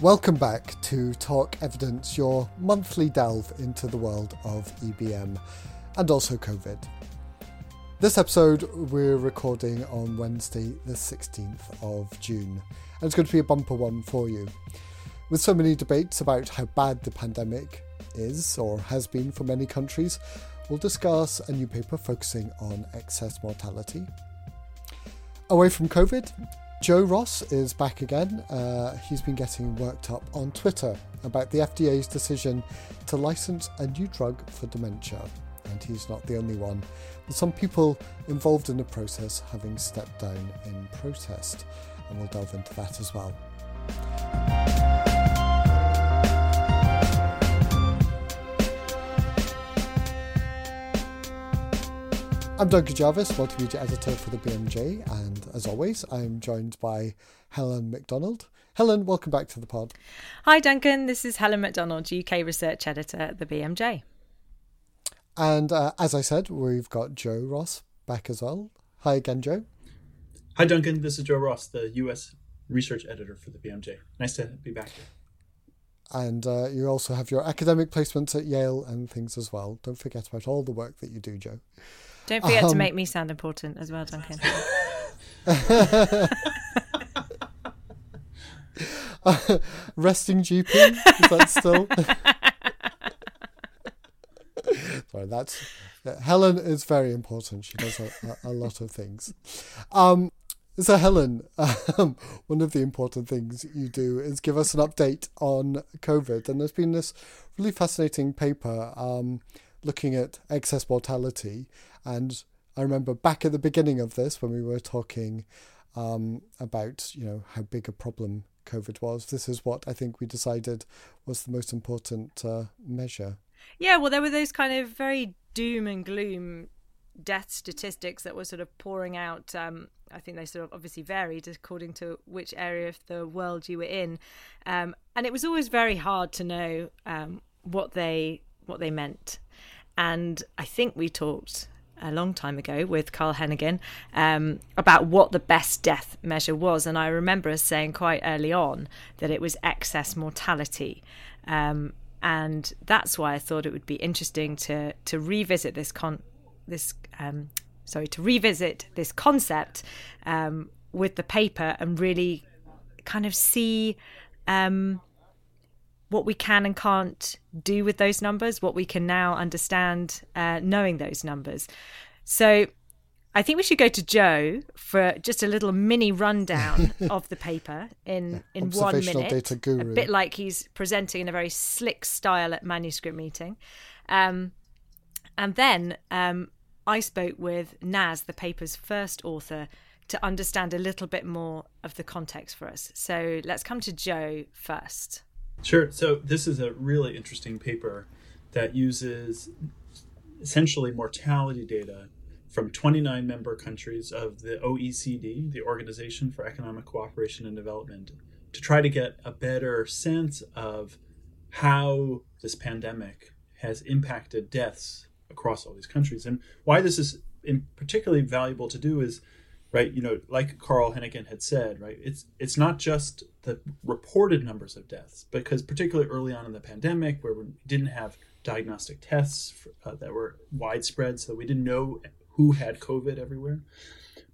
Welcome back to Talk Evidence, your monthly delve into the world of EBM and also COVID. This episode we're recording on Wednesday, the 16th of June, and it's going to be a bumper one for you. With so many debates about how bad the pandemic is or has been for many countries, we'll discuss a new paper focusing on excess mortality. Away from COVID, Joe Ross is back again. Uh, he's been getting worked up on Twitter about the FDA's decision to license a new drug for dementia. And he's not the only one, some people involved in the process having stepped down in protest. And we'll delve into that as well. I'm Duncan Jarvis, multimedia editor for the BMJ, and as always, I'm joined by Helen McDonald. Helen, welcome back to the pod. Hi, Duncan. This is Helen McDonald, UK research editor at the BMJ. And uh, as I said, we've got Joe Ross back as well. Hi again, Joe. Hi, Duncan. This is Joe Ross, the US research editor for the BMJ. Nice to be back here. And uh, you also have your academic placements at Yale and things as well. Don't forget about all the work that you do, Joe. Don't forget um, to make me sound important as well, Duncan. uh, resting GP? Is that still? Sorry, that's Helen is very important. She does a, a, a lot of things. Um, so, Helen, um, one of the important things you do is give us an update on COVID. And there's been this really fascinating paper um, looking at excess mortality and I remember back at the beginning of this when we were talking um, about you know how big a problem COVID was. This is what I think we decided was the most important uh, measure. Yeah, well, there were those kind of very doom and gloom death statistics that were sort of pouring out. Um, I think they sort of obviously varied according to which area of the world you were in, um, and it was always very hard to know um, what they what they meant. And I think we talked a long time ago with Carl Heneghan um, about what the best death measure was. And I remember us saying quite early on that it was excess mortality. Um, and that's why I thought it would be interesting to to revisit this con this um, sorry to revisit this concept um, with the paper and really kind of see um, what we can and can't do with those numbers, what we can now understand uh, knowing those numbers. So I think we should go to Joe for just a little mini rundown of the paper in, in one minute. A bit like he's presenting in a very slick style at manuscript meeting. Um, and then um, I spoke with Naz, the paper's first author, to understand a little bit more of the context for us. So let's come to Joe first. Sure. So this is a really interesting paper that uses essentially mortality data from 29 member countries of the OECD, the Organization for Economic Cooperation and Development, to try to get a better sense of how this pandemic has impacted deaths across all these countries. And why this is particularly valuable to do is right? You know like carl heneghan had said right it's it's not just the reported numbers of deaths because particularly early on in the pandemic where we didn't have diagnostic tests for, uh, that were widespread so we didn't know who had covid everywhere.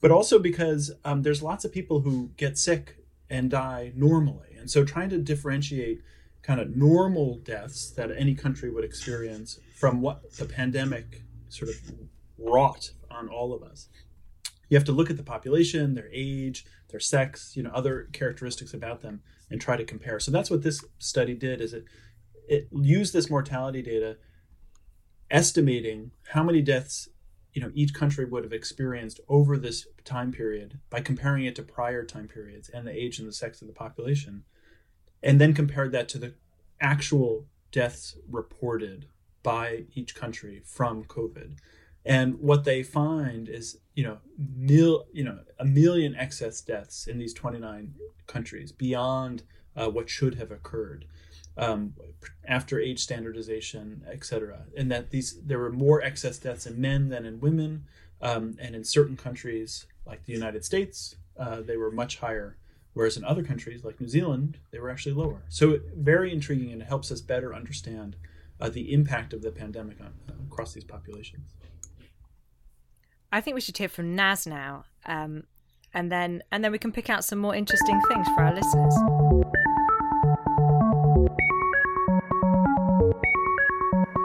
But also because um, there's lots of people who get sick and die normally and so trying to differentiate kind of normal deaths that any country would experience from what the pandemic sort of wrought on all of us you have to look at the population, their age, their sex, you know, other characteristics about them, and try to compare. So that's what this study did. Is it it used this mortality data, estimating how many deaths you know each country would have experienced over this time period by comparing it to prior time periods and the age and the sex of the population, and then compared that to the actual deaths reported by each country from COVID. And what they find is, you know, you know, a million excess deaths in these 29 countries beyond uh, what should have occurred um, after age standardization, et cetera. And that these there were more excess deaths in men than in women, um, and in certain countries like the United States, uh, they were much higher Whereas in other countries like New Zealand, they were actually lower. So very intriguing, and it helps us better understand uh, the impact of the pandemic on, across these populations. I think we should hear from Naz now, um, and then and then we can pick out some more interesting things for our listeners.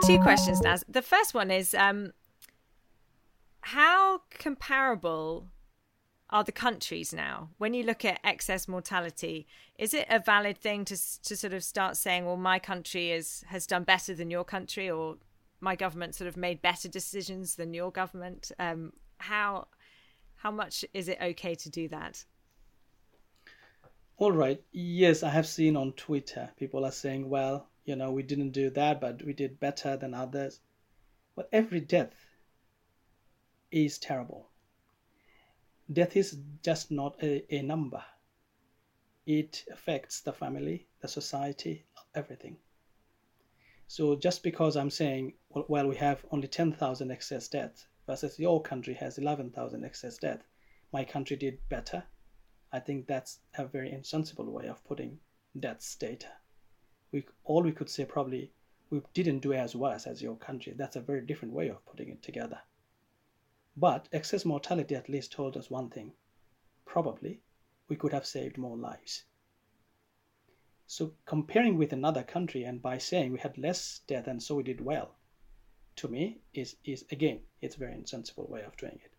Two questions, Naz. The first one is um, how comparable are the countries now? When you look at excess mortality, is it a valid thing to to sort of start saying, well, my country is has done better than your country, or my government sort of made better decisions than your government? Um, how how much is it okay to do that? All right. Yes, I have seen on Twitter people are saying, well, you know, we didn't do that, but we did better than others. But every death is terrible. Death is just not a, a number. It affects the family, the society, everything. So just because I'm saying, well, well we have only 10,000 excess deaths versus your country has 11,000 excess deaths, my country did better. I think that's a very insensible way of putting deaths data we all we could say probably we didn't do as worse as your country. That's a very different way of putting it together. But excess mortality at least told us one thing. Probably we could have saved more lives. So comparing with another country and by saying we had less death and so we did well, to me is is again it's a very insensible way of doing it.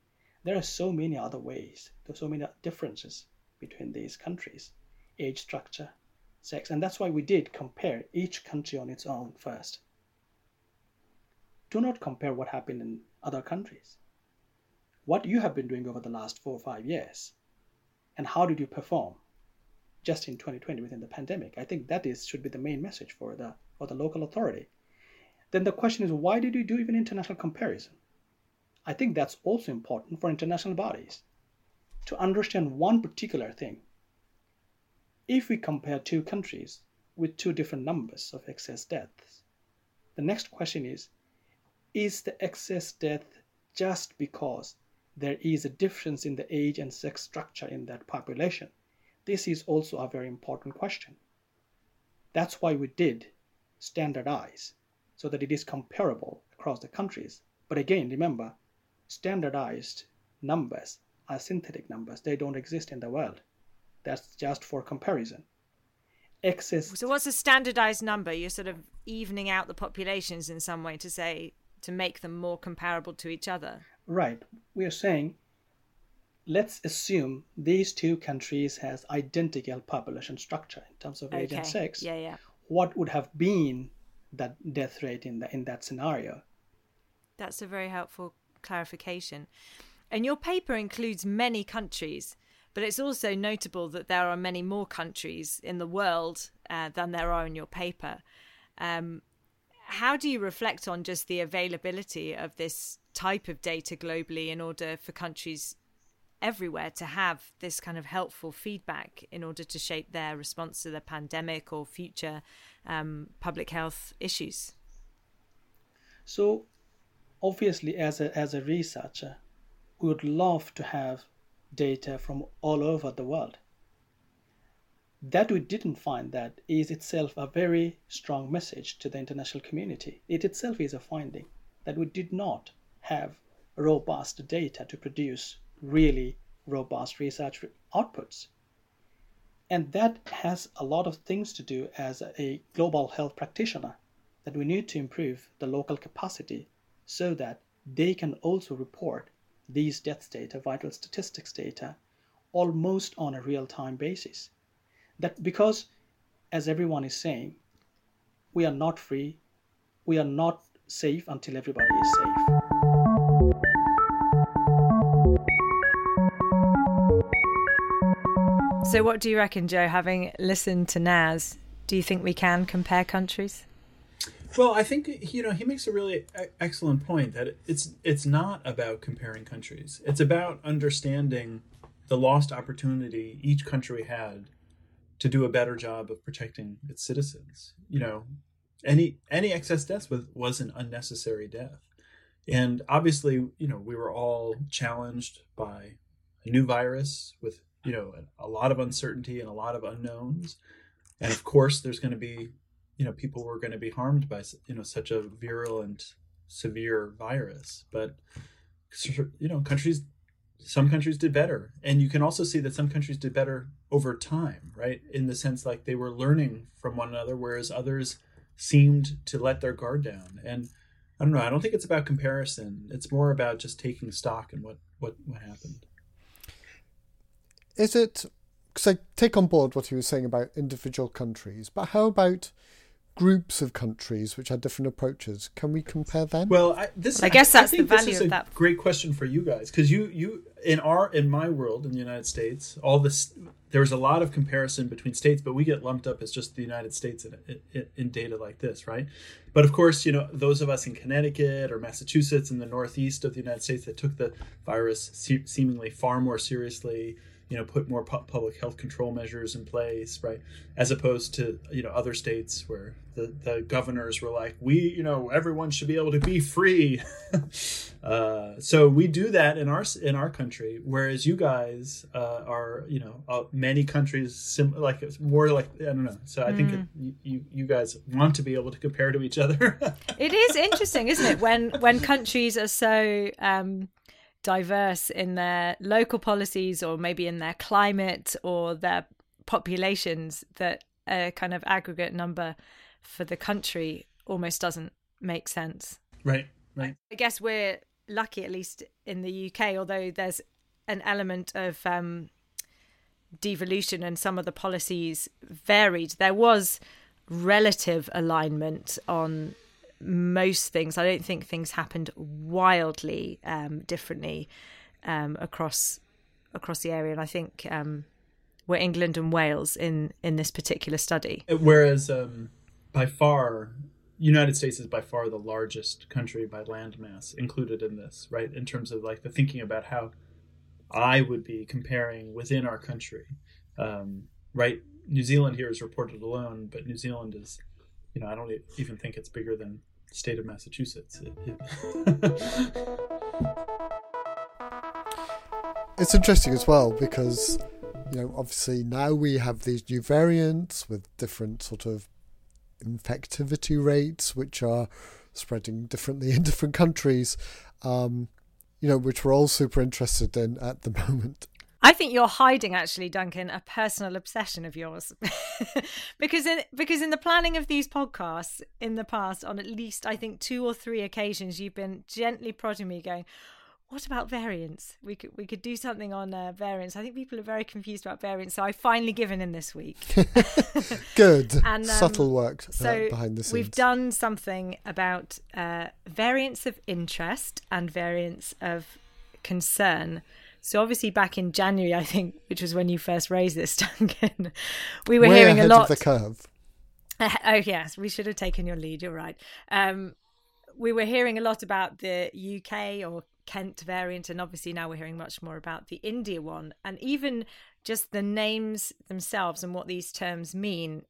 There are so many other ways. There are so many differences between these countries. Age structure, sex. And that's why we did compare each country on its own first. Do not compare what happened in other countries. What you have been doing over the last four or five years, and how did you perform just in 2020 within the pandemic? I think that is should be the main message for the for the local authority. Then the question is why did you do even international comparison? I think that's also important for international bodies to understand one particular thing if we compare two countries with two different numbers of excess deaths, the next question is Is the excess death just because there is a difference in the age and sex structure in that population? This is also a very important question. That's why we did standardize so that it is comparable across the countries. But again, remember, standardized numbers are synthetic numbers, they don't exist in the world. That's just for comparison. Excess. So, what's a standardized number? You're sort of evening out the populations in some way to say to make them more comparable to each other. Right. We are saying let's assume these two countries has identical population structure in terms of age okay. and sex. Yeah, yeah. What would have been that death rate in the, in that scenario? That's a very helpful clarification. And your paper includes many countries. But it's also notable that there are many more countries in the world uh, than there are in your paper. Um, how do you reflect on just the availability of this type of data globally in order for countries everywhere to have this kind of helpful feedback in order to shape their response to the pandemic or future um, public health issues? So, obviously, as a, as a researcher, we would love to have data from all over the world. That we didn't find that is itself a very strong message to the international community. It itself is a finding that we did not have robust data to produce really robust research outputs. And that has a lot of things to do as a global health practitioner that we need to improve the local capacity so that they can also report these death data, vital statistics data, almost on a real time basis. That because, as everyone is saying, we are not free, we are not safe until everybody is safe. So, what do you reckon, Joe, having listened to Naz? Do you think we can compare countries? Well, I think you know he makes a really excellent point that it's it's not about comparing countries. It's about understanding the lost opportunity each country had to do a better job of protecting its citizens. You know, any any excess deaths was was an unnecessary death, and obviously, you know, we were all challenged by a new virus with you know a lot of uncertainty and a lot of unknowns, and of course there's going to be you know people were going to be harmed by you know such a virulent severe virus. But you know countries some countries did better. And you can also see that some countries did better over time right? In the sense like they were learning from one another whereas others seemed to let their guard down. And i don't know i don't think it's about comparison. It's more about just taking stock and what what what happened is it because i take on board what he was saying about individual countries but how about groups of countries which had different approaches. Can we compare them? Well, I, this I guess that's I the value of that. Great question for you guys because you you in our in my world in the United States, all this there's a lot of comparison between states, but we get lumped up as just the United States in, in, in data like this, right? But of course, you know those of us in Connecticut or Massachusetts in the Northeast of the United States that took the virus se- seemingly far more seriously you know put more pu- public health control measures in place right? As opposed to you know other states where the, the governors were like we you know everyone should be able to be free. Uh, so we do that in our in our country whereas you guys uh, are you know uh, many countries sim- like it's more like i don't know. So i mm. think it, you you guys want to be able to compare to each other. It is interesting isn't it when when countries are so um diverse in their local policies or maybe in their climate or their populations that a kind of aggregate number for the country almost doesn't make sense. Right, right. I guess we're lucky, at least in the UK, although there's an element of um, devolution and some of the policies varied. There was relative alignment on most things. I don't think things happened wildly um, differently um, across across the area, and I think um, we're England and Wales in in this particular study. Whereas um, by far, United States is by far the largest country by land mass included in this, right? In terms of like the thinking about how I would be comparing within our country, um, right? New Zealand here is reported alone, but New Zealand is, you know, I don't even think it's bigger than state of Massachusetts. it's interesting as well because you know obviously now we have these new variants with different sort of infectivity rates which are spreading differently in different countries um, you know which we're all super interested in at the moment I think you're hiding, actually, Duncan, a personal obsession of yours, because in because in the planning of these podcasts in the past, on at least I think two or three occasions, you've been gently prodding me, going, "What about variants? We could we could do something on uh, variants. I think people are very confused about variants, so I've finally given in this week. Good, and um, subtle work uh, so behind the scenes. We've done something about uh, variants of interest and variants of concern so obviously back in January, I think, which was when you first raised this, Duncan, we were Way hearing a lot. Of the curve. Uh, oh yes, we should have taken your lead. You're right. Um, we were hearing a lot about the UK or Kent variant, and obviously now we're hearing much more about the India one, and even just the names themselves and what these terms mean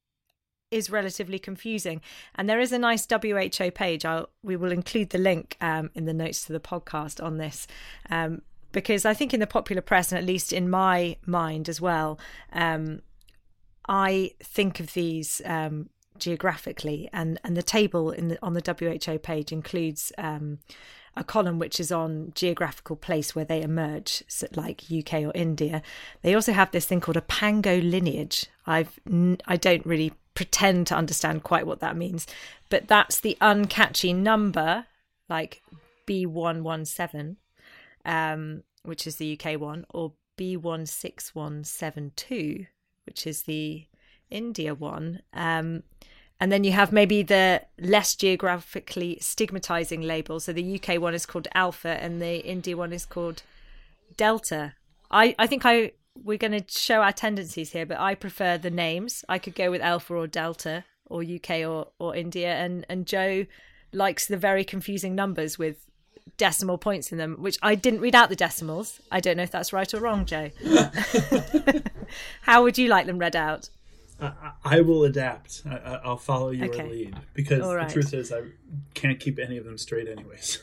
is relatively confusing. And there is a nice WHO page. I'll, we will include the link um, in the notes to the podcast on this. Um, because I think in the popular press, and at least in my mind as well, um, I think of these um, geographically, and and the table in the, on the WHO page includes. Um, a column which is on geographical place where they emerge, like UK or India. They also have this thing called a pango lineage. I've I don't really pretend to understand quite what that means, but that's the uncatchy number, like B117, um, which is the UK one, or B16172, which is the India one. Um, and then you have maybe the less geographically stigmatizing label. So the UK one is called Alpha and the India one is called Delta. I, I think I we're going to show our tendencies here, but I prefer the names. I could go with Alpha or Delta or UK or, or India. And, and Joe likes the very confusing numbers with decimal points in them, which I didn't read out the decimals. I don't know if that's right or wrong, Joe. How would you like them read out? I, I will adapt. I, will follow your okay. lead because right. the truth is I can't keep any of them straight, anyways.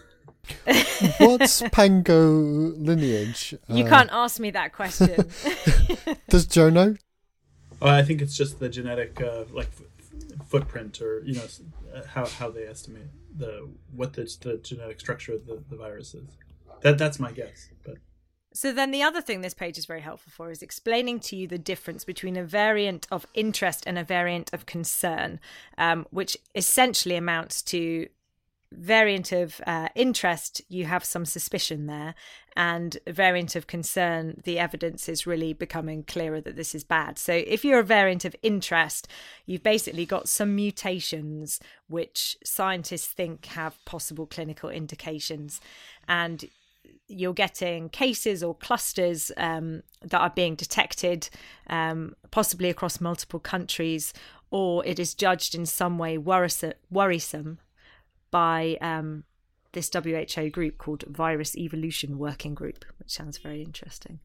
What's Pango lineage? You uh, can't ask me that question. does Joe know? Uh, I think it's just the genetic uh, like f- footprint, or you know uh, how how they estimate the what the, the genetic structure of the, the virus is. That that's my guess, but. So then the other thing this page is very helpful for is explaining to you the difference between a variant of interest and a variant of concern, um, which essentially amounts to variant of uh, interest, you have some suspicion there, and variant of concern, the evidence is really becoming clearer that this is bad. So, if you're a variant of interest, you've basically got some mutations which scientists think have possible clinical indications, and you're getting cases or clusters um, that are being detected, um, possibly across multiple countries, or it is judged in some way worrisome by um, this WHO group called Virus Evolution Working Group, which sounds very interesting.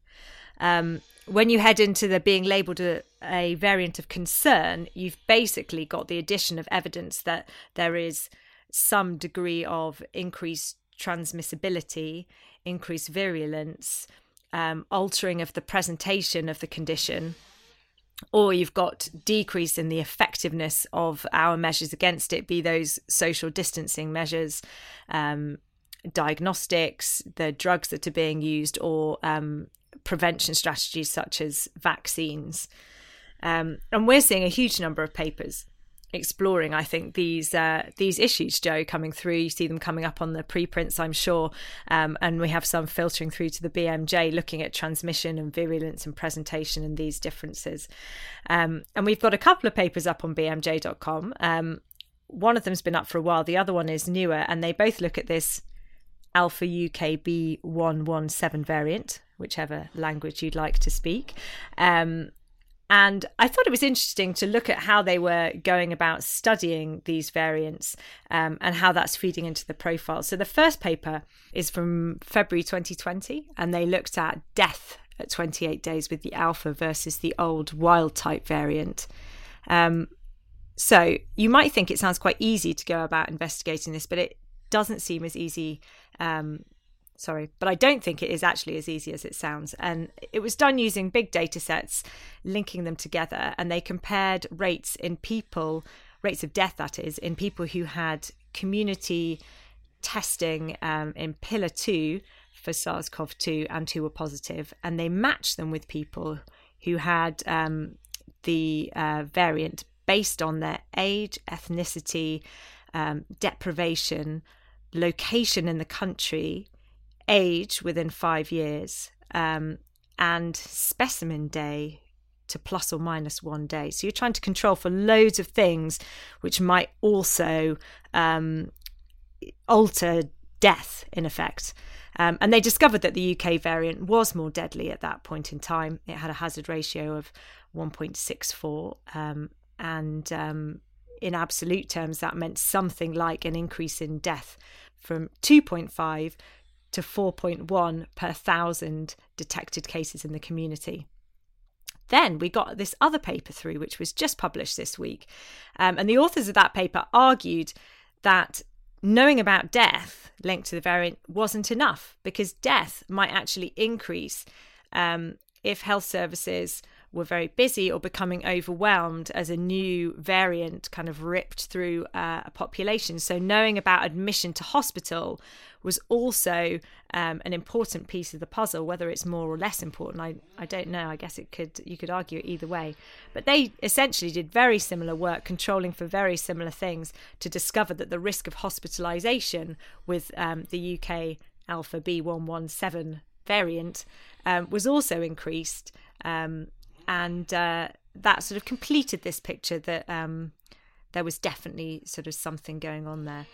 Um, when you head into the being labelled a, a, variant of concern, you've basically got the addition of evidence that there is some degree of increased transmissibility, increased virulence, um, altering of the presentation of the condition, or you've got decrease in the effectiveness of our measures against it, be those social distancing measures, um, diagnostics, the drugs that are being used, or um, prevention strategies such as vaccines. Um, and we're seeing a huge number of papers exploring i think these uh, these issues joe coming through. You see them coming up on the preprints i'm sure. Um, and we have some filtering through to the bmj looking at transmission and virulence and presentation and these differences. Um, and we've got a couple of papers up on bmj.com um, one of them's been up for a while. The other one is newer and they both look at this alpha ukb 117 variant whichever language you'd like to speak. Um, and I thought it was interesting to look at how they were going about studying these variants um, and how that's feeding into the profile. So the first paper is from February 2020, and they looked at death at 28 days with the alpha versus the old wild type variant. Um, so you might think it sounds quite easy to go about investigating this, but it doesn't seem as easy um, sorry, but I don't think it is actually as easy as it sounds. And it was done using big data sets, linking them together, and they compared rates in people, rates of death, that is, in people who had community testing um, in pillar two for SARS CoV 2 and who were positive, and they matched them with people who had um, the uh, variant based on their age, ethnicity, um, deprivation, location in the country, age within five years, um, and specimen day to plus or minus one day. So you're trying to control for loads of things which might also um, alter death in effect. Um, and they discovered that the UK variant was more deadly at that point in time. It had a hazard ratio of 1.64. Um, and um, in absolute terms, that meant something like an increase in death from 2.5 to 4.1 per thousand detected cases in the community. Then we got this other paper through, which was just published this week. Um, and the authors of that paper argued that knowing about death linked to the variant wasn't enough because death might actually increase um, if health services were very busy or becoming overwhelmed as a new variant kind of ripped through uh, a population. So, knowing about admission to hospital was also um, an important piece of the puzzle. Whether it's more or less important, I, I don't know. I guess it could you could argue either way. But they essentially did very similar work, controlling for very similar things, to discover that the risk of hospitalisation with um, the UK alpha B117 variant um, was also increased. Um, and uh, that sort of completed this picture that um, there was definitely sort of something going on there.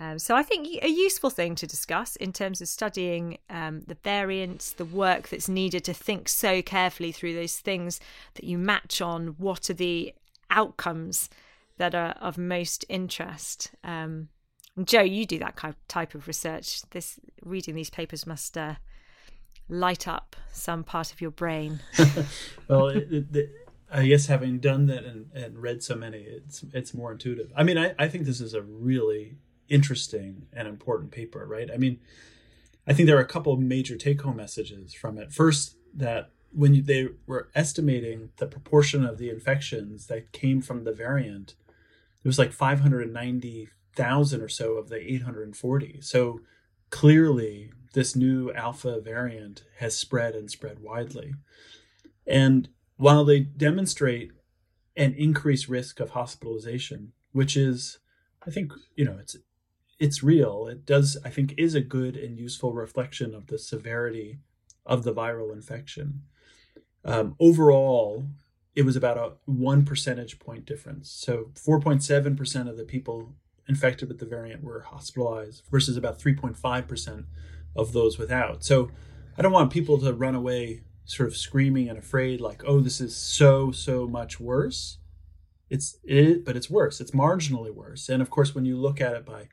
Um, so I think a useful thing to discuss in terms of studying um, the variants, the work that's needed to think so carefully through those things that you match on. What are the outcomes that are of most interest? Um, Joe, you do that type of research. This reading these papers must uh, light up some part of your brain. well, it, it, I guess having done that and, and read so many, it's it's more intuitive. I mean, I, I think this is a really interesting and important paper, right? I mean, I think there are a couple of major take home messages from it. First, that when you, they were estimating the proportion of the infections that came from the variant, it was like 590,000 or so of the 840. So clearly, this new alpha variant has spread and spread widely. And while they demonstrate an increased risk of hospitalization, which is, I think, you know, it's it's real. It does, I think, is a good and useful reflection of the severity of the viral infection. Um, overall, it was about a one percentage point difference. So 4.7% of the people infected with the variant were hospitalized versus about 3.5% of those without. So I don't want people to run away sort of screaming and afraid like, oh, this is so, so much worse. It's it, but it's worse. It's marginally worse. And of course, when you look at it by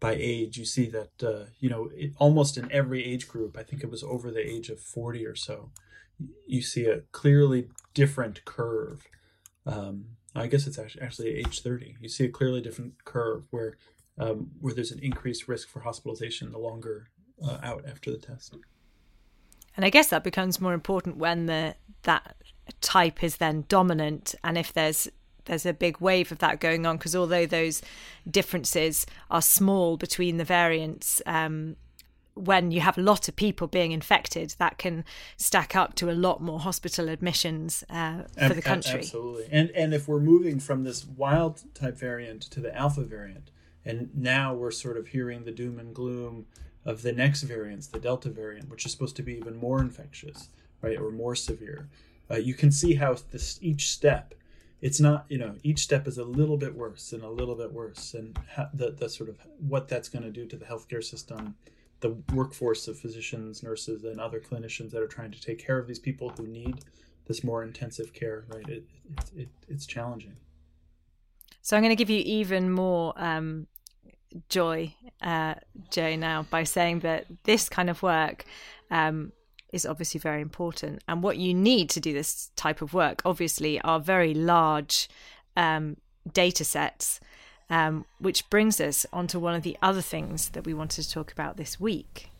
by age, you see that uh, you know it, almost in every age group. I think it was over the age of forty or so. You see a clearly different curve. Um, I guess it's actually actually age thirty. You see a clearly different curve where um, where there's an increased risk for hospitalization the longer uh, out after the test. And I guess that becomes more important when the that type is then dominant, and if there's there's a big wave of that going on because although those differences are small between the variants, um, when you have a lot of people being infected, that can stack up to a lot more hospital admissions uh, for the country. Absolutely, and and if we're moving from this wild type variant to the alpha variant, and now we're sort of hearing the doom and gloom of the next variants, the delta variant, which is supposed to be even more infectious, right, or more severe. Uh, you can see how this each step it's not you know each step is a little bit worse and a little bit worse and ha- the, the sort of what that's going to do to the healthcare system the workforce of physicians nurses and other clinicians that are trying to take care of these people who need this more intensive care right it, it, it it's challenging so i'm going to give you even more um, joy uh, joe now by saying that this kind of work um, is obviously very important. And what you need to do this type of work, obviously, are very large um, data sets, um, which brings us onto one of the other things that we wanted to talk about this week,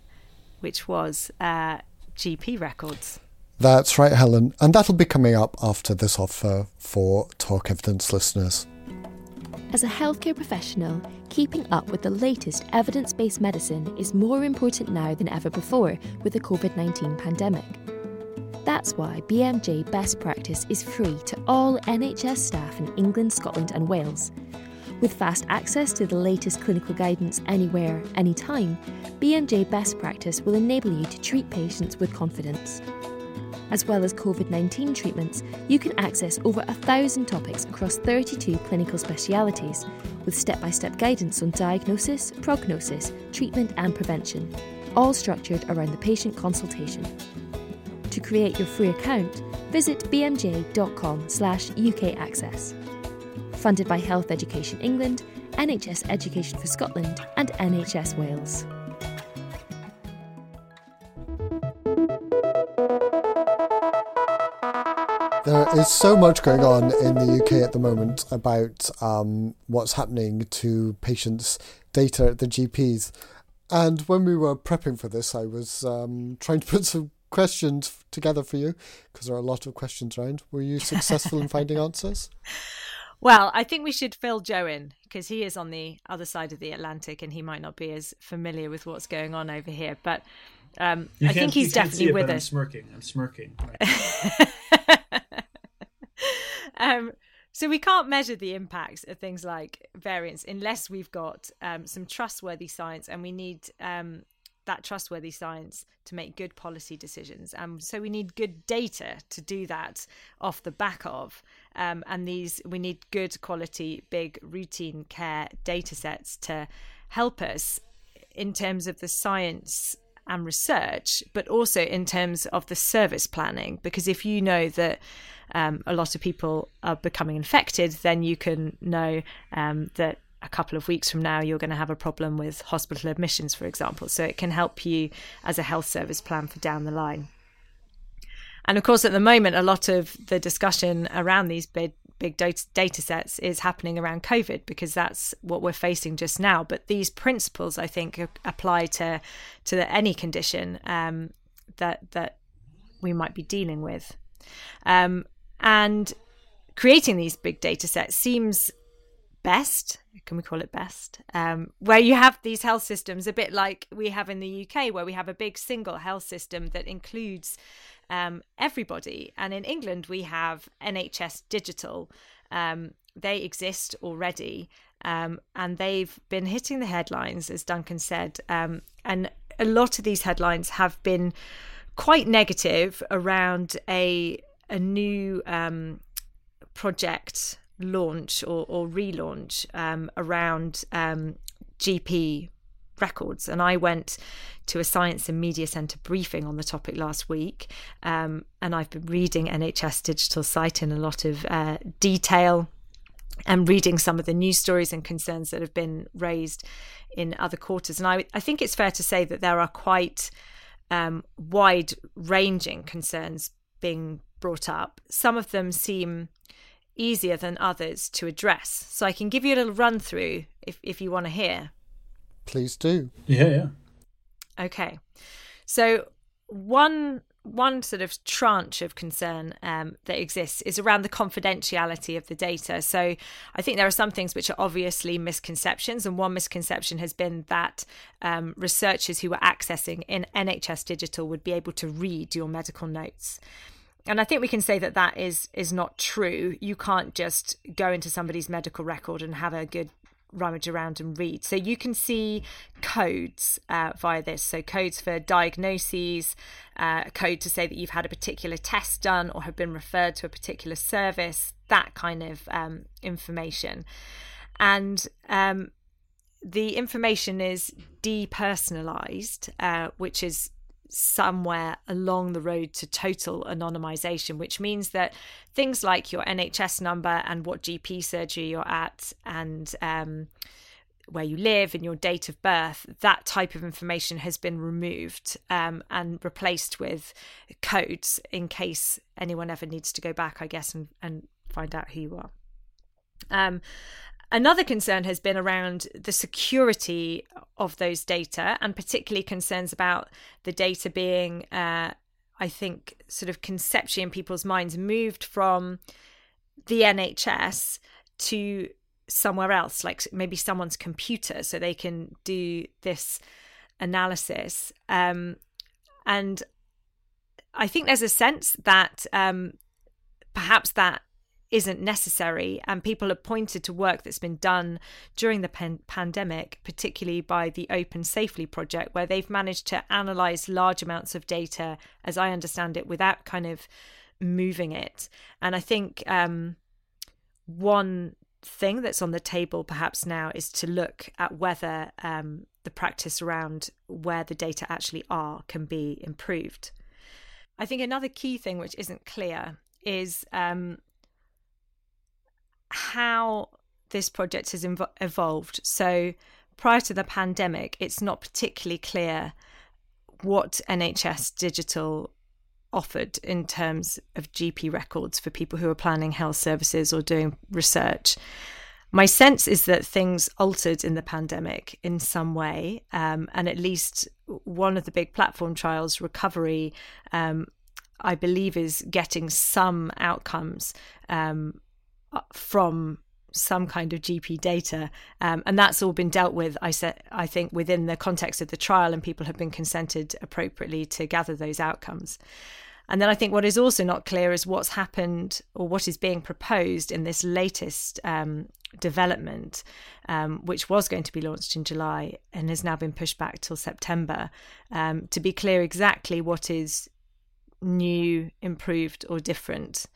which was uh, GP records. That's right, Helen. And that'll be coming up after this offer for Talk Evidence listeners. As a healthcare professional, keeping up with the latest evidence based medicine is more important now than ever before with the COVID 19 pandemic. That's why BMJ Best Practice is free to all NHS staff in England, Scotland, and Wales. With fast access to the latest clinical guidance anywhere, anytime, BMJ Best Practice will enable you to treat patients with confidence as well as COVID 19 treatments, you can access over a thousand topics across 32 clinical specialities, with step by step guidance on diagnosis, prognosis, treatment, and prevention, all structured around the patient consultation. To create your free account, visit bmj.com/slash UK access. Funded by Health Education England, NHS Education for Scotland, and NHS Wales. There is so much going on in the UK at the moment about um, what's happening to patients' data at the GPs. And when we were prepping for this, I was um, trying to put some questions together for you because there are a lot of questions around. Were you successful in finding answers? Well, I think we should fill Joe in because he is on the other side of the Atlantic and he might not be as familiar with what's going on over here. But um, I think he's definitely it, with us. I'm smirking. I'm smirking. Right. um, so we can't measure the impacts of things like variants unless we've got um, some trustworthy science, and we need um, that trustworthy science to make good policy decisions. Um, so we need good data to do that off the back of, um, and these we need good quality, big routine care data sets to help us in terms of the science and research, but also in terms of the service planning. Because if you know that um, a lot of people are becoming infected, then you can know um, that a couple of weeks from now you're going to have a problem with hospital admissions, for example. So it can help you as a health service plan for down the line. And of course, at the moment, a lot of the discussion around these big big data, sets is happening around COVID because that's what we're facing just now. But these principles, I think, apply to to any condition um, that that we might be dealing with. Um, and creating these big data sets seems best can we call it best um, where you have these health systems a bit like we have in the uk where we have a big single health system that includes um, everybody. And in england we have nhs digital. Um, they exist already um, and they've been hitting the headlines as duncan said. Um, and a lot of these headlines have been quite negative around a a new um, project launch or, or relaunch um, around GP records. And I went to a Science and Media Centre briefing on the topic last week. Um, and I've been reading NHS Digital Site in a lot of uh, detail and reading some of the news stories and concerns that have been raised in other quarters. And I, I think it's fair to say that there are quite um, wide ranging concerns being brought up. Some of them seem easier than others to address. So I can give you a little run through if, if you want to hear. Please do. Yeah, yeah. Okay. So one one sort of tranche of concern um, that exists is around the confidentiality of the data. So I think there are some things which are obviously misconceptions, and one misconception has been that um, researchers who are accessing in NHS Digital would be able to read your medical notes and I think we can say that that is is not true. You can't just go into somebody's medical record and have a good rummage around and read. So you can see codes uh, via this. So codes for diagnoses, uh, a code to say that you've had a particular test done or have been referred to a particular service, that kind of um, information. And um, the information is depersonalized, uh, which is somewhere along the road to total anonymization, which means that things like your NHS number and what GP surgery you're at and um, where you live and your date of birth, that type of information has been removed um, and replaced with codes in case anyone ever needs to go back, I guess, and, and find out who you are. Um, Another concern has been around the security of those data, and particularly concerns about the data being, uh, I think, sort of conceptually in people's minds moved from the NHS to somewhere else, like maybe someone's computer, so they can do this analysis. Um, and I think there's a sense that um, perhaps that isn't necessary. And people have pointed to work that's been done during the pan- pandemic, particularly by the Open Safely project, where they've managed to analyze large amounts of data, as I understand it, without kind of moving it. And I think um, one thing that's on the table perhaps now is to look at whether um, the practice around where the data actually are can be improved. I think another key thing which isn't clear is um, how this project has evolved. So, prior to the pandemic, it's not particularly clear what NHS Digital offered in terms of GP records for people who are planning health services or doing research. My sense is that things altered in the pandemic in some way, um, and at least one of the big platform trials, Recovery, um, I believe, is getting some outcomes um, from some kind of GP data, um, and that's all been dealt with. I said, I think within the context of the trial, and people have been consented appropriately to gather those outcomes. And then I think what is also not clear is what's happened or what is being proposed in this latest um, development, um, which was going to be launched in July and has now been pushed back till September. Um, to be clear exactly what is new, improved, or different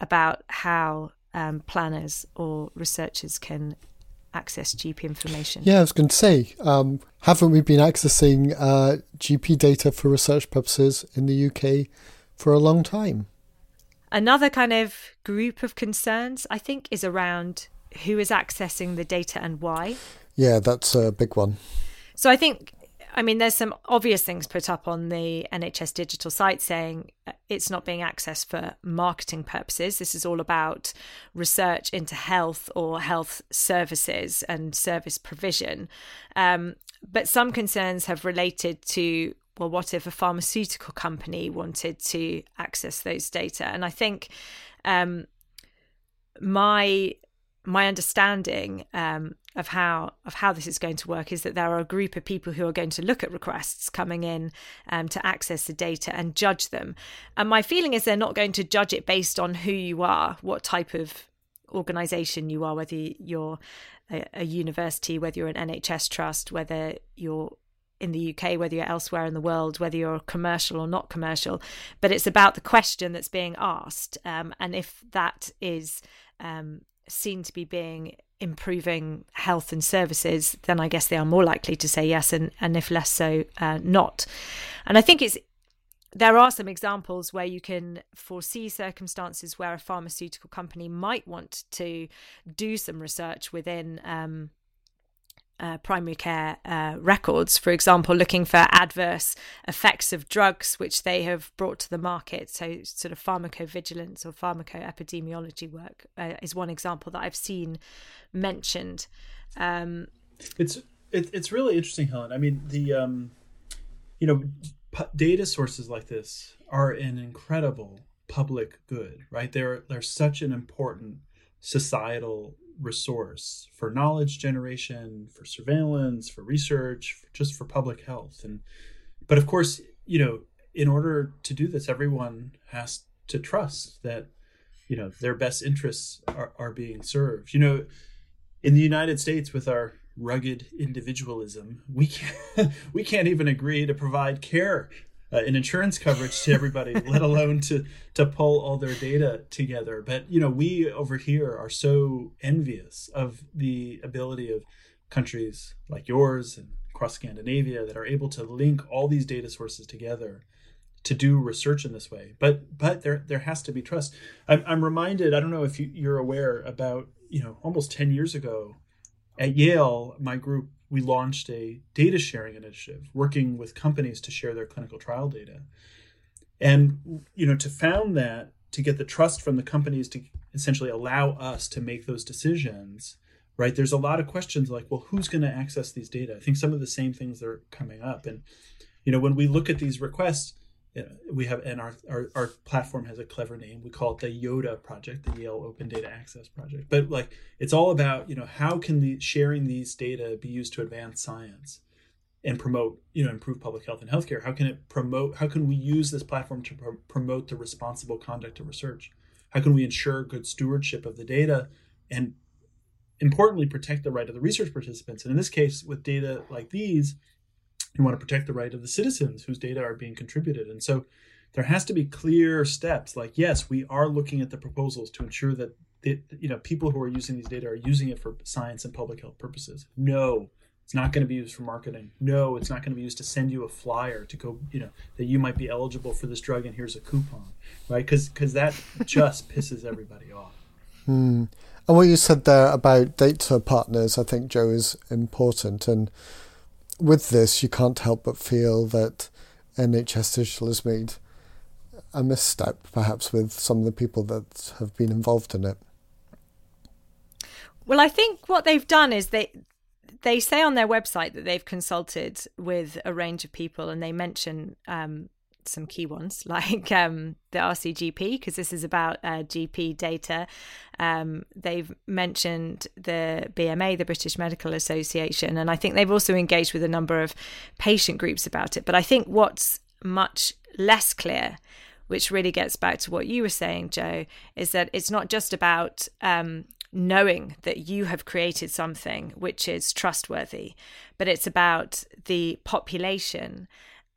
about how um, planners or researchers can access GP information. Yeah, I was going to say, um, haven't we been accessing uh, GP data for research purposes in the UK for a long time? Another kind of group of concerns, I think, is around who is accessing the data and why. Yeah, that's a big one. So I think I mean, there's some obvious things put up on the NHS digital site saying uh, it's not being accessed for marketing purposes. This is all about research into health or health services and service provision. Um, but some concerns have related to well, what if a pharmaceutical company wanted to access those data? And I think um, my my understanding um, of how of how this is going to work is that there are a group of people who are going to look at requests coming in um, to access the data and judge them. And my feeling is they're not going to judge it based on who you are, what type of organization you are, whether you're a, a university, whether you're an NHS trust, whether you're in the UK, whether you're elsewhere in the world, whether you're commercial or not commercial, but it's about the question that's being asked. Um, and if that is um, seen to be being improving health and services, then I guess they are more likely to say yes, and, and if less so, uh, not. And I think it's there are some examples where you can foresee circumstances where a pharmaceutical company might want to do some research within um, uh, primary care uh, records, for example, looking for adverse effects of drugs which they have brought to the market. So, sort of pharmacovigilance or pharmacoepidemiology work uh, is one example that I've seen mentioned. Um, it's it, it's really interesting, Helen. I mean, the um, you know, data sources like this are an incredible public good, right? They're they're such an important societal resource for knowledge generation, for surveillance, for research, for just for public health. And but of course, you know, in order to do this, everyone has to trust that you know their best interests are, are being served. You know, in the United States, with our rugged individualism, we can't we can't even agree to provide care uh, an insurance coverage to everybody, let alone to to pull all their data together. But you know, we over here are so envious of the ability of countries like yours and across Scandinavia that are able to link all these data sources together to do research in this way. But but there there has to be trust. I'm, I'm reminded. I don't know if you, you're aware about you know almost ten years ago at Yale, my group we launched a data sharing initiative working with companies to share their clinical trial data. And you know, to found that, to get the trust from the companies to essentially allow us to make those decisions, right? There's a lot of questions like, well, who's going to access these data? I think some of the same things are coming up. And you know, when we look at these requests, we have and our, our, our platform has a clever name. We call it the yoda project the yale open data access project. But like it's all about you know how can the sharing these data be used to advance science and promote you know improve public health and healthcare? How can it promote how can we use this platform to pro- promote the responsible conduct of research? How can we ensure good stewardship of the data and importantly protect the right of the research participants? And in this case with data like these you want to protect the right of the citizens whose data are being contributed. And so there has to be clear steps like, yes, we are looking at the proposals to ensure that the, you know people who are using these data are using it for science and public health purposes. No, it's not going to be used for marketing. No, it's not going to be used to send you a flyer to go, you know, that you might be eligible for this drug and here's a coupon, right? Because because that just pisses everybody off. Hmm. And what you said there about data partners, I think, Joe, is important. And with this, you can't help but feel that NHS Digital has made a misstep, perhaps, with some of the people that have been involved in it. Well, I think what they've done is they they say on their website that they've consulted with a range of people, and they mention um, some key ones like um, the RCGP, because this is about uh, GP data. Um, they've mentioned the BMA, the British Medical Association, and I think they've also engaged with a number of patient groups about it. But I think what's much less clear, which really gets back to what you were saying, Joe, is that it's not just about um, knowing that you have created something which is trustworthy, but it's about the population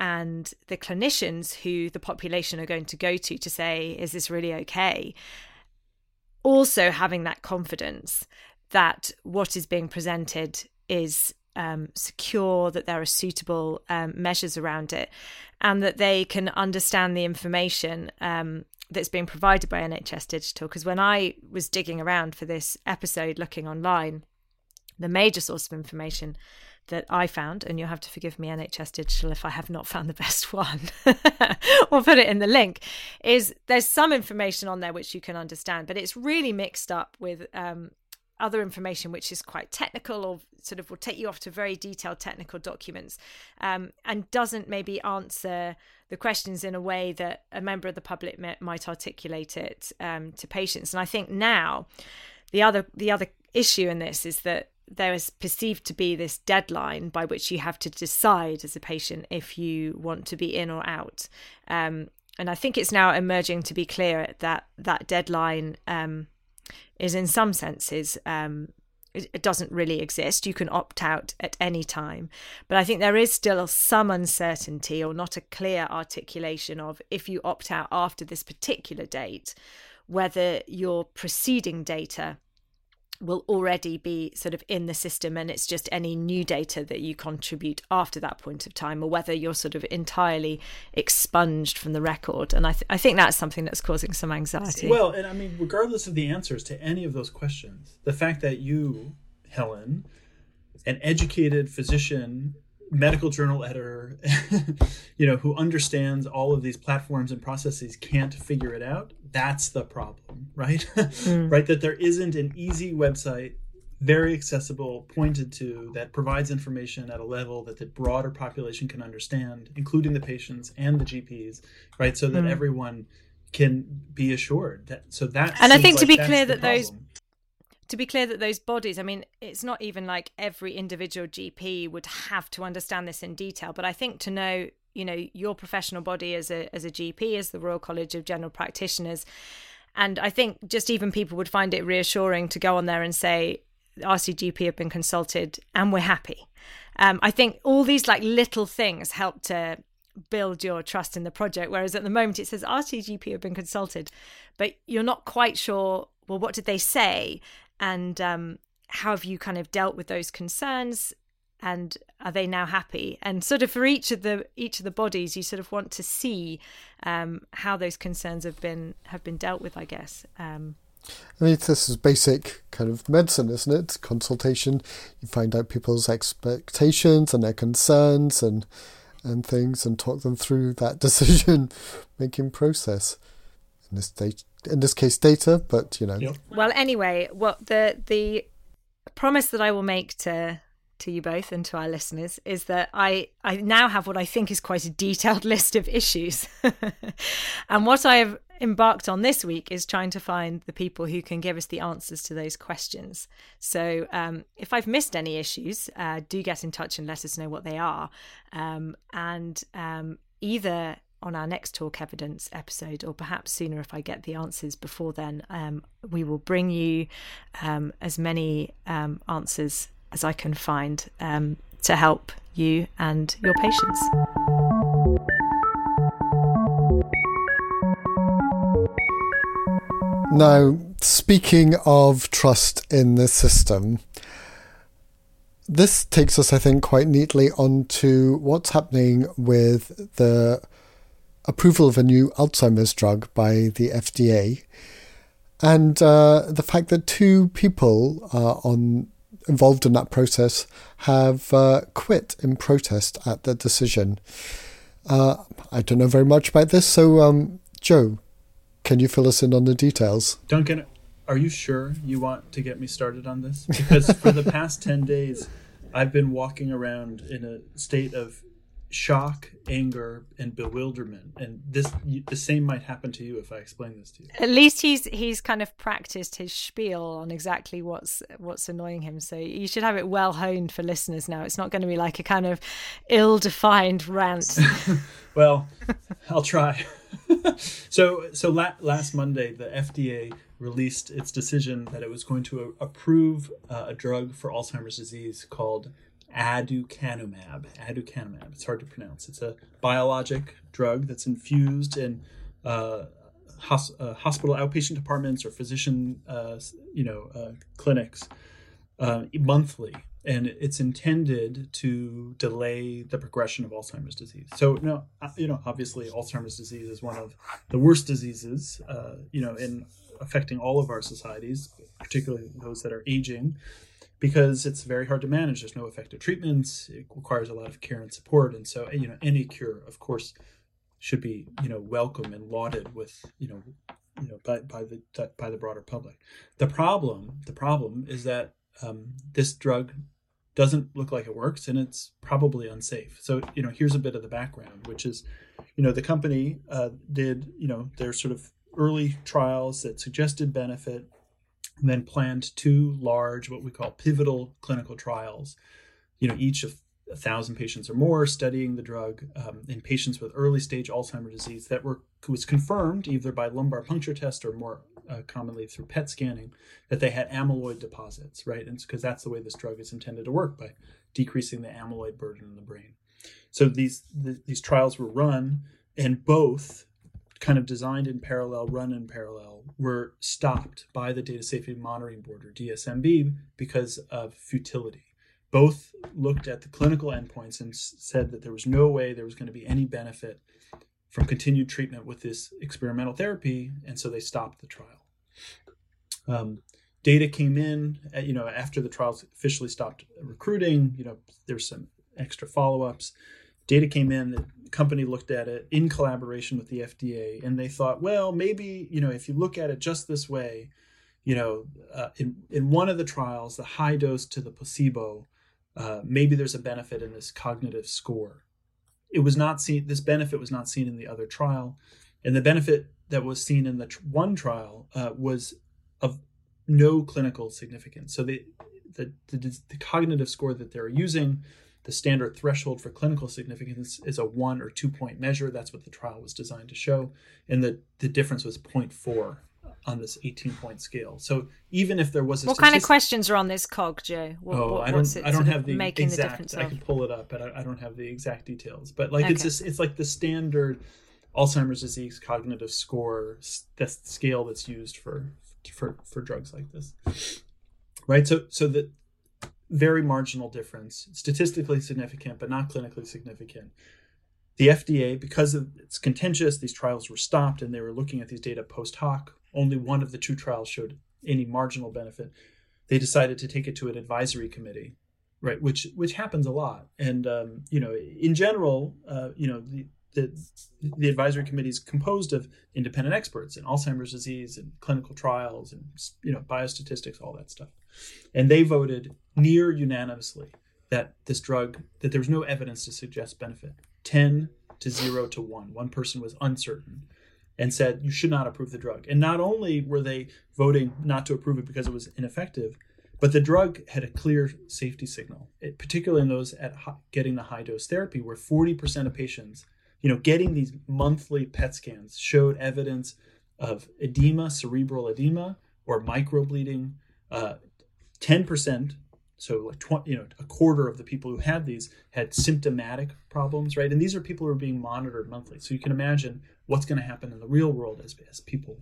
and the clinicians who the population are going to go to to say, is this really okay? Also, having that confidence that what is being presented is um, secure, that there are suitable um, measures around it, and that they can understand the information um, that's being provided by NHS Digital. Because when I was digging around for this episode, looking online, the major source of information that I found, and you'll have to forgive me, NHS Digital, if I have not found the best one. we'll put it in the link. Is there's some information on there which you can understand, but it's really mixed up with um, other information which is quite technical or sort of will take you off to very detailed technical documents um, and doesn't maybe answer the questions in a way that a member of the public might articulate it um, to patients. And I think now the other the other issue in this is that there is perceived to be this deadline by which you have to decide as a patient if you want to be in or out. Um, and I think it's now emerging to be clear that that deadline um, is, in some senses, um, it, doesn't really exist. You can opt out at any time. But I think there is still some uncertainty or not a clear articulation of if you opt out after this particular date, whether your preceding data will already be sort of in the system and it's just any new data that you contribute after that point of time or whether you're sort of entirely expunged from the record. And i, th- I think that's something that's causing some anxiety. Well and i mean regardless of the answers to any of those questions the fact that you helen an educated physician medical journal editor, you know, who understands all of these platforms and processes can't figure it out, that's the problem, right? Mm. right? That there isn't an easy website, very accessible, pointed to, that provides information at a level that the broader population can understand, including the patients and the GPs, right? So that mm. everyone can be assured that so that and i think like to be clear that those to be clear that those bodies i mean it's not even like every individual gp would have to understand this in detail but i think to know you know your professional body as a as a gp as the royal college of general practitioners. And i think just even people would find it reassuring to go on there and say rcgp have been consulted and we're happy. Um, i think all these like little things help to build your trust in the project whereas at the moment it says rcgp have been consulted but you're not quite sure well what did they say? And um, how have you kind of dealt with those concerns and are they now happy and sort of for each of the each of the bodies you sort of want to see um, how those concerns have been have been dealt with i guess um, I mean, this is basic kind of medicine, isn't it? Consultation. You find out people's expectations and their concerns and and things, and talk them through that decision making process. In this stage, in this case data, but you know. Yep. Well, anyway, what the the promise that I will make to to you both and to our listeners is that I I now have what I think is quite a detailed list of issues, and what I have embarked on this week is trying to find the people who can give us the answers to those questions. So um, if I've missed any issues, uh, do get in touch and let us know what they are, um, and um, either on our next Talk Evidence episode, or perhaps sooner if I get the answers before then, um, we will bring you um, as many um, answers as I can find um, to help you and your patients. Now, speaking of trust in the system, this takes us, I think, quite neatly onto what's happening with the approval of a new Alzheimer's drug by the FDA, and uh, the fact that two people uh, on involved in that process have uh, quit in protest at the decision. Uh, I don't know very much about this, so um, Joe, can you fill us in on the details? Duncan, are you sure you want to get me started on this? Because for the past 10 days, I've been walking around in a state of shock, anger, and bewilderment. And this the same might happen to you if I explain this to you. At least he's he's kind of practiced his spiel on exactly what's what's annoying him. So you should have it well honed for listeners now. It's not going to be like a kind of ill-defined rant. well, I'll try. so so la- last Monday the FDA released its decision that it was going to approve uh, a drug for Alzheimer's disease called aducanumab. Aducanumab. It's hard to pronounce. It's a biologic drug that's infused in uh, hos- uh, hospital outpatient departments or physician, uh, you know, uh, clinics uh, monthly, and it's intended to delay the progression of Alzheimer's disease. So, no, uh, you know, obviously, Alzheimer's disease is one of the worst diseases, you know, in affecting all of our societies, particularly those that are aging. Because it's very hard to manage. There's no effective treatments. It requires a lot of care and support. And so, you know, any cure, of course, should be, you know, welcome and lauded with, you know, you know, by, by the by the broader public. The problem, the problem is that um, this drug doesn't look like it works, and it's probably unsafe. So, you know, here's a bit of the background, which is, you know, the company uh, did, you know, their sort of early trials that suggested benefit and then planned two large, what we call pivotal clinical trials, you know, each of a thousand patients or more studying the drug um, in patients with early stage Alzheimer's disease that were was confirmed either by lumbar puncture test or more uh, commonly through PET scanning that they had amyloid deposits, right? And because that's the way this drug is intended to work by decreasing the amyloid burden in the brain. So these the, these trials were run, and both kind of designed in parallel, run in parallel, were stopped by the Data Safety Monitoring Board or DSMB because of futility. Both looked at the clinical endpoints and said that there was no way there was going to be any benefit from continued treatment with this experimental therapy, and so they stopped the trial. Um, data came in, uh, you know, after the trials officially stopped recruiting. You know, there's some extra follow-ups. Data came in, the company looked at it in collaboration with the FDA, and they thought, well, maybe you know, if you look at it just this way, you know, uh, in in one of the trials, the high dose to the placebo, uh, maybe there's a benefit in this cognitive score. It was not seen. This benefit was not seen in the other trial, and the benefit that was seen in the tr- one trial uh, was of no clinical significance. So the, the the, the cognitive score that they're using the standard threshold for clinical significance is a one or two point measure. That's what the trial was designed to show. And the, the difference was 0.4 on this 18 point scale. So even if there was a what kind of questions are on this cog, Joe? What, oh, what, I don't. I don't have the making exact. The I can pull it up, but I, I, don't have the exact details. But like okay. it's just, it's like the standard Alzheimer's disease cognitive score. That's the scale that's used for for for drugs like this, right? So so the very marginal difference, statistically significant, but not clinically significant. The FDA, because of, it's contentious, these trials were stopped and they were looking at these data post hoc. Only one of the two trials showed any marginal benefit. They decided to take it to an advisory committee, right? Which which happens a lot. And um, you know, in general, uh, you know, the, the the advisory committee is composed of independent experts in Alzheimer's disease and clinical trials and you know biostatistics, all that stuff. And they voted near unanimously that this drug that there was no evidence to suggest benefit. Ten to zero to one. One person was uncertain and said you should not approve the drug. And not only were they voting not to approve it because it was ineffective, but the drug had a clear safety signal, it, particularly in those at high, getting the high dose therapy, where 40% of patients you know, getting these monthly PET scans showed evidence of edema, cerebral edema, or microbleeding. Uh, 10%, so like 20, you know, a quarter of the people who had these had symptomatic problems, right? And these are people who are being monitored monthly. So you can imagine what's going to happen in the real world as, as people,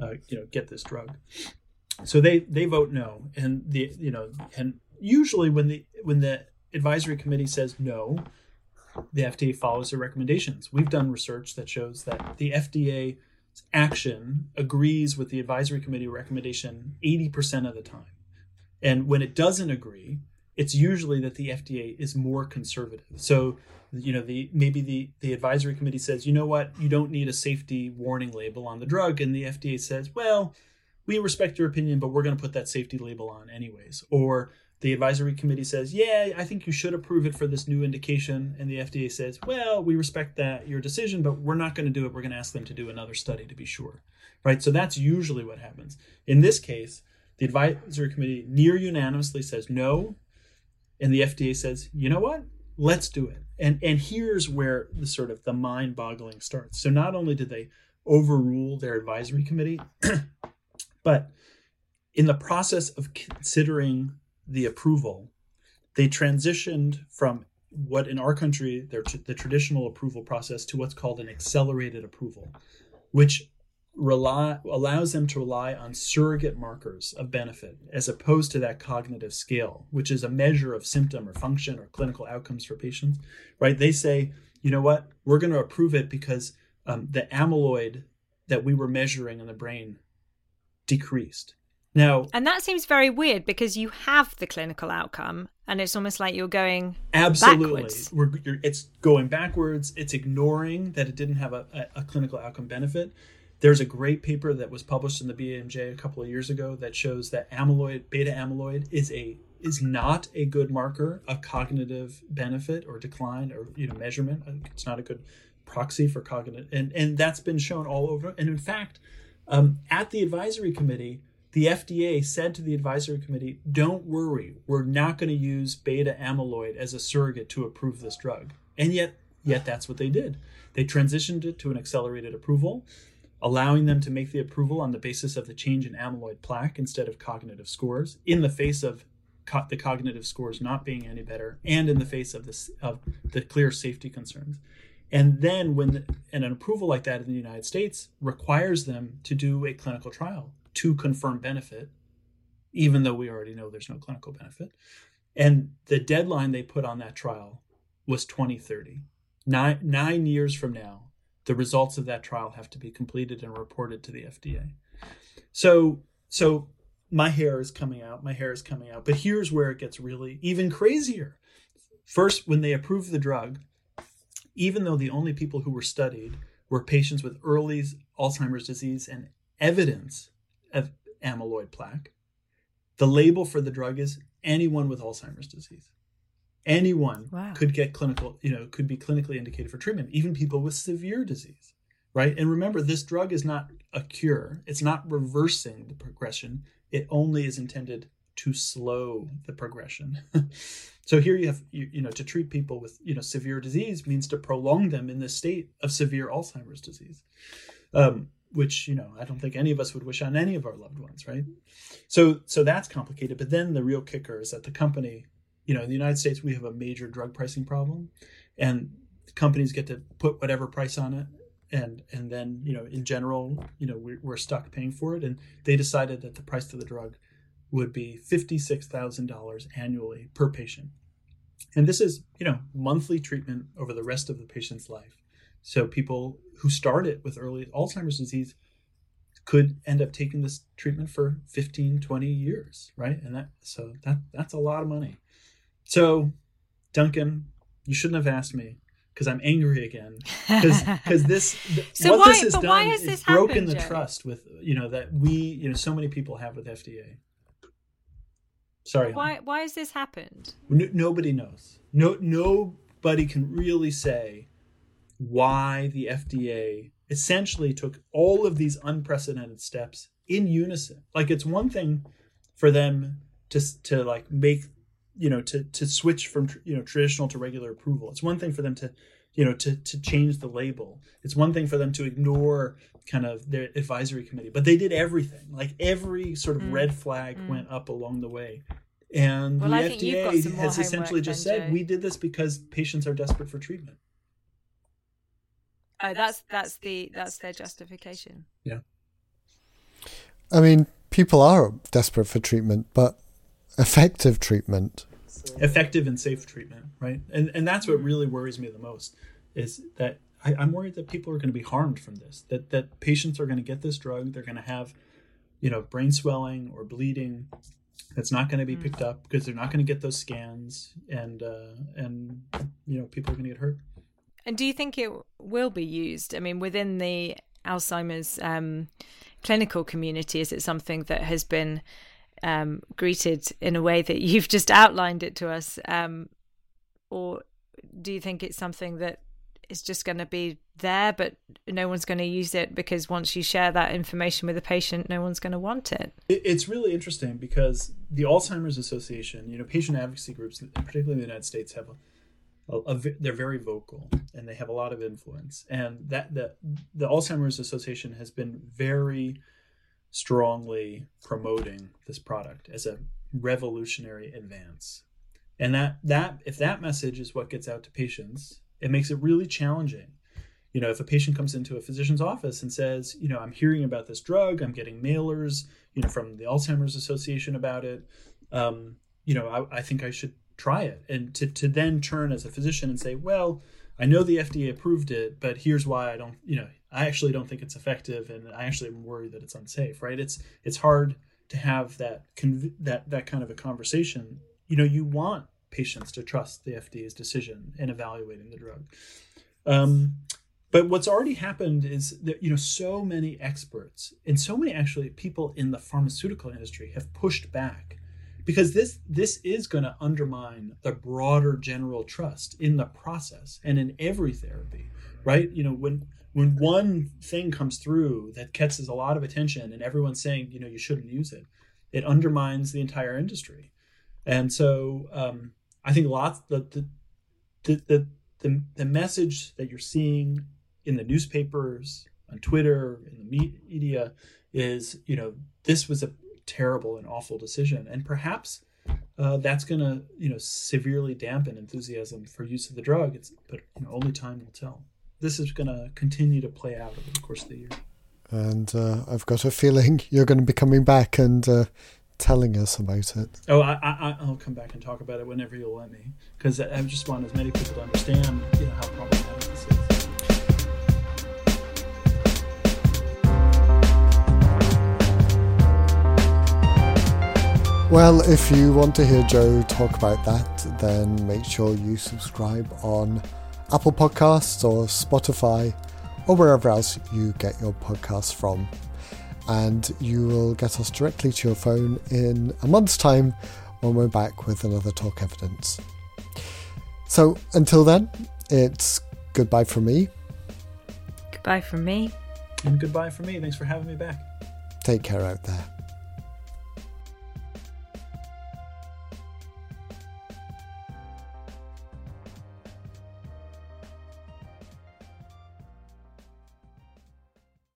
uh, you know, get this drug. So they they vote no, and the you know, and usually when the when the advisory committee says no, the FDA follows their recommendations. We've done research that shows that the FDA action agrees with the advisory committee recommendation 80% of the time. And when it doesn't agree, it's usually that the FDA is more conservative. So, you know, the maybe the the advisory committee says, "You know what? You don't need a safety warning label on the drug." And the FDA says, "Well, we respect your opinion, but we're going to put that safety label on anyways." Or the advisory committee says, "Yeah, I think you should approve it for this new indication," and the FDA says, "Well, we respect that your decision, but we're not going to do it. We're going to ask them to do another study to be sure." Right? So that's usually what happens. In this case, the advisory committee near unanimously says no, and the FDA says, "You know what? Let's do it." And and here's where the sort of the mind-boggling starts. So not only did they overrule their advisory committee, but in the process of considering the approval, they transitioned from what in our country the traditional approval process to what's called an accelerated approval, which rely allows them to rely on surrogate markers of benefit as opposed to that cognitive scale, which is a measure of symptom or function or clinical outcomes for patients. Right? They say, you know what, we're going to approve it because um, the amyloid that we were measuring in the brain decreased Now, and that seems very weird because you have the clinical outcome, and it's almost like you're going absolutely. it's going backwards. It's ignoring that it didn't have a, a, a clinical outcome benefit. There's a great paper that was published in the BMJ a couple of years ago that shows that amyloid, beta amyloid, is a is not a good marker of cognitive benefit or decline or you know measurement. It's not a good proxy for cognitive, and and that's been shown all over. And in fact, um, at the advisory committee the FDA said to the advisory committee, don't worry, we're not going to use beta amyloid as a surrogate to approve this drug. And yet, yet that's what they did. They transitioned it to an accelerated approval, allowing them to make the approval on the basis of the change in amyloid plaque instead of cognitive scores, in the face of co- the cognitive scores not being any better, and in the face of of the clear safety concerns. And then, when the, and an approval like that in the United States requires them to do a clinical trial to confirm benefit, even though we already know there's no clinical benefit. And the deadline they put on that trial was 2030. Nine, nine years from now, the results of that trial have to be completed and reported to the FDA. So, so my hair is coming out. My hair is coming out. But here's where it gets really even crazier. First, when they approved the drug, even though the only people who were studied were patients with early Alzheimer's disease and evidence of amyloid plaque. The label for the drug is anyone with Alzheimer's disease. Anyone Wow. could get clinical, you know, could be clinically indicated for treatment, even people with severe disease, right? And remember, this drug is not a cure, it's not reversing the progression, it only is intended to slow the progression. so here you have, you, you know, to treat people with, you know, severe disease means to prolong them in the state of severe Alzheimer's disease. Um, which you know i don't think any of us would wish on any of our loved ones right so so that's complicated but then the real kicker is that the company you know in the united states we have a major drug pricing problem and companies get to put whatever price on it and and then you know in general you know we're, we're stuck paying for it and they decided that the price of the drug would be $56000 annually per patient and this is you know monthly treatment over the rest of the patient's life so people who started with early Alzheimer's disease could end up taking this treatment for 15, 20 years, right? And that so that that's a lot of money. So Duncan, you shouldn't have asked me because I'm angry again because this So what why- this has but done why has is this broken happened, the trust with you know that we you know so many people have with FDA. Sorry, why why has this happened? N- nobody knows. No, nobody can really say why the FDA essentially took all of these unprecedented steps in unison. Like it's one thing for them to to like make you know to to switch from you know traditional to regular approval. It's one thing for them to you know to to change the label. It's one thing for them to ignore kind of their advisory committee, but they did everything. Like every sort of Mm. red flag Mm. went up along the way. And Well, the I think you've got FDA has essentially just said Joe. we did this because patients are desperate for treatment. Oh, that's that's the that's their justification. Yeah i mean, people are desperate for treatment, but effective treatment. Effective and safe treatment, right? And and that's what really worries me the most is that I, I'm worried that people are going to be harmed from this. That that patients are going to get this drug, they're going to have, you know, brain swelling or bleeding that's not going to be picked up because they're not going to get those scans, and uh, and you know, people are going to get hurt. And do you think it will be used? I mean, within the Alzheimer's um, clinical community, is it something that has been um, greeted in a way that you've just outlined it to us, um, or do you think it's something that is just going to be there, but no one's going to use it because once you share that information with a patient, no one's going to want it? It- It's really interesting because the Alzheimer's Association, you know, patient advocacy groups, particularly in the United States, have a, a, they're very vocal and they have a lot of influence. And that the the Alzheimer's Association has been very strongly promoting this product as a revolutionary advance. And that that if that message is what gets out to patients, it makes it really challenging you know if a patient comes into a physician's office and says you know i'm hearing about this drug i'm getting mailers you know from the alzheimer's association about it um, you know I, I think i should try it and to, to then turn as a physician and say well i know the fda approved it but here's why i don't you know i actually don't think it's effective and i actually am worried that it's unsafe right? It's it's hard to have that conv- that that kind of a conversation, you know, you want patients to trust the FDA's decision in evaluating the drug. Um, but what's already happened is that you know so many experts and so many actually people in the pharmaceutical industry have pushed back because this this is going to undermine the broader general trust in the process and in every therapy right? You know when when one thing comes through that catches a lot of attention and everyone's saying you know you shouldn't use it it undermines the entire industry. And so um, i think lots the the, the the the message that you're seeing in the newspapers on twitter in the media is you know this was a terrible and awful decision. And perhaps uh, that's going to you know severely dampen enthusiasm for use of the drug. It's but you know only time will tell this is going to continue to play out over the course of the year. And uh, i've got a feeling you're going to be coming back and uh, telling us about it. Oh I, I i'll come back and talk about it whenever you'll let me. Because i just want as many people to understand you know how problematic this is. Well, if you want to hear Joe talk about that, then make sure you subscribe on Apple Podcasts or Spotify or wherever else you get your podcasts from. And you will get us directly to your phone in a month's time when we're back with another Talk Evidence. So until then, it's goodbye from me. Goodbye from me. And goodbye from me. Thanks for having me back. Take care out there.